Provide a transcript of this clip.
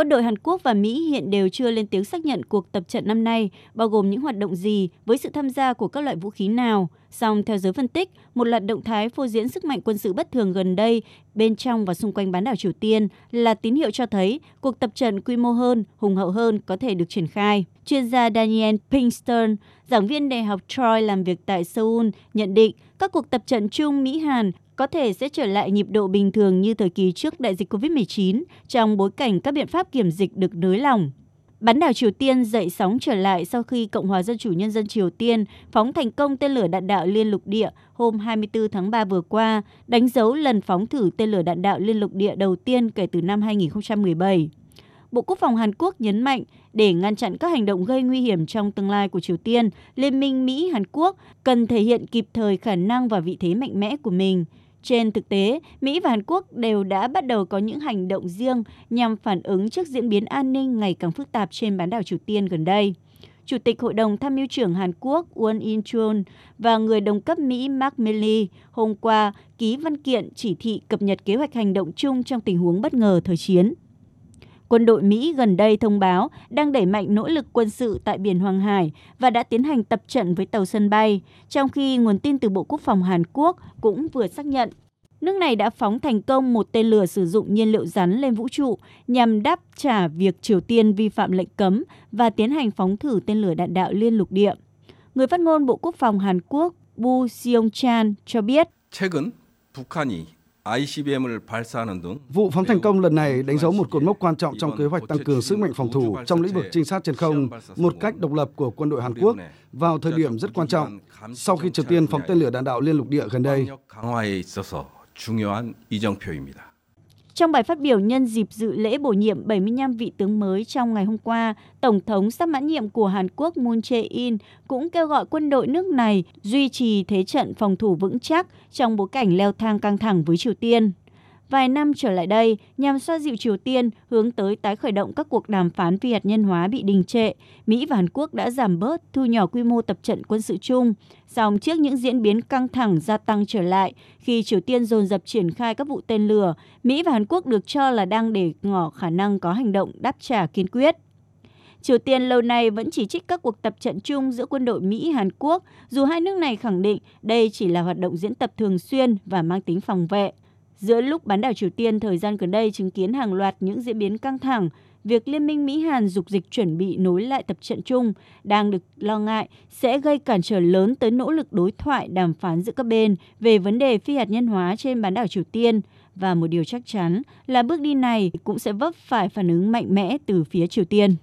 Quân đội Hàn Quốc và Mỹ hiện đều chưa lên tiếng xác nhận cuộc tập trận năm nay bao gồm những hoạt động gì với sự tham gia của các loại vũ khí nào. Song theo giới phân tích, một loạt động thái phô diễn sức mạnh quân sự bất thường gần đây bên trong và xung quanh bán đảo Triều Tiên là tín hiệu cho thấy cuộc tập trận quy mô hơn, hùng hậu hơn có thể được triển khai. Chuyên gia Daniel Pinkston, giảng viên Đại học Troy làm việc tại Seoul, nhận định các cuộc tập trận chung Mỹ-Hàn có thể sẽ trở lại nhịp độ bình thường như thời kỳ trước đại dịch COVID-19 trong bối cảnh các biện pháp kiểm dịch được nới lỏng. Bán đảo Triều Tiên dậy sóng trở lại sau khi Cộng hòa Dân chủ Nhân dân Triều Tiên phóng thành công tên lửa đạn đạo liên lục địa hôm 24 tháng 3 vừa qua, đánh dấu lần phóng thử tên lửa đạn đạo liên lục địa đầu tiên kể từ năm 2017. Bộ Quốc phòng Hàn Quốc nhấn mạnh để ngăn chặn các hành động gây nguy hiểm trong tương lai của Triều Tiên, Liên minh Mỹ-Hàn Quốc cần thể hiện kịp thời khả năng và vị thế mạnh mẽ của mình – trên thực tế, Mỹ và Hàn Quốc đều đã bắt đầu có những hành động riêng nhằm phản ứng trước diễn biến an ninh ngày càng phức tạp trên bán đảo Triều Tiên gần đây. Chủ tịch Hội đồng Tham mưu trưởng Hàn Quốc Won In-chul và người đồng cấp Mỹ Mark Milley hôm qua ký văn kiện chỉ thị cập nhật kế hoạch hành động chung trong tình huống bất ngờ thời chiến. Quân đội Mỹ gần đây thông báo đang đẩy mạnh nỗ lực quân sự tại Biển Hoàng Hải và đã tiến hành tập trận với tàu sân bay, trong khi nguồn tin từ Bộ Quốc phòng Hàn Quốc cũng vừa xác nhận nước này đã phóng thành công một tên lửa sử dụng nhiên liệu rắn lên vũ trụ nhằm đáp trả việc Triều Tiên vi phạm lệnh cấm và tiến hành phóng thử tên lửa đạn đạo liên lục địa. Người phát ngôn Bộ Quốc phòng Hàn Quốc Bu Seong-chan cho biết, 최근 북한이 Vụ phóng thành công lần này đánh dấu một cột mốc quan trọng trong kế hoạch tăng cường sức mạnh phòng thủ trong lĩnh vực trinh sát trên không một cách độc lập của quân đội Hàn Quốc vào thời điểm rất quan trọng sau khi Triều Tiên phóng tên lửa đạn đạo liên lục địa gần đây. Trong bài phát biểu nhân dịp dự lễ bổ nhiệm 75 vị tướng mới trong ngày hôm qua, Tổng thống sắp mãn nhiệm của Hàn Quốc Moon Jae-in cũng kêu gọi quân đội nước này duy trì thế trận phòng thủ vững chắc trong bối cảnh leo thang căng thẳng với Triều Tiên. Vài năm trở lại đây, nhằm xoa dịu Triều Tiên hướng tới tái khởi động các cuộc đàm phán phi hạt nhân hóa bị đình trệ, Mỹ và Hàn Quốc đã giảm bớt, thu nhỏ quy mô tập trận quân sự chung. Song trước những diễn biến căng thẳng gia tăng trở lại, khi Triều Tiên dồn dập triển khai các vụ tên lửa, Mỹ và Hàn Quốc được cho là đang để ngỏ khả năng có hành động đáp trả kiên quyết. Triều Tiên lâu nay vẫn chỉ trích các cuộc tập trận chung giữa quân đội Mỹ-Hàn Quốc, dù hai nước này khẳng định đây chỉ là hoạt động diễn tập thường xuyên và mang tính phòng vệ. Giữa lúc bán đảo Triều Tiên thời gian gần đây chứng kiến hàng loạt những diễn biến căng thẳng, việc Liên minh Mỹ-Hàn dục dịch chuẩn bị nối lại tập trận chung đang được lo ngại sẽ gây cản trở lớn tới nỗ lực đối thoại đàm phán giữa các bên về vấn đề phi hạt nhân hóa trên bán đảo Triều Tiên. Và một điều chắc chắn là bước đi này cũng sẽ vấp phải phản ứng mạnh mẽ từ phía Triều Tiên.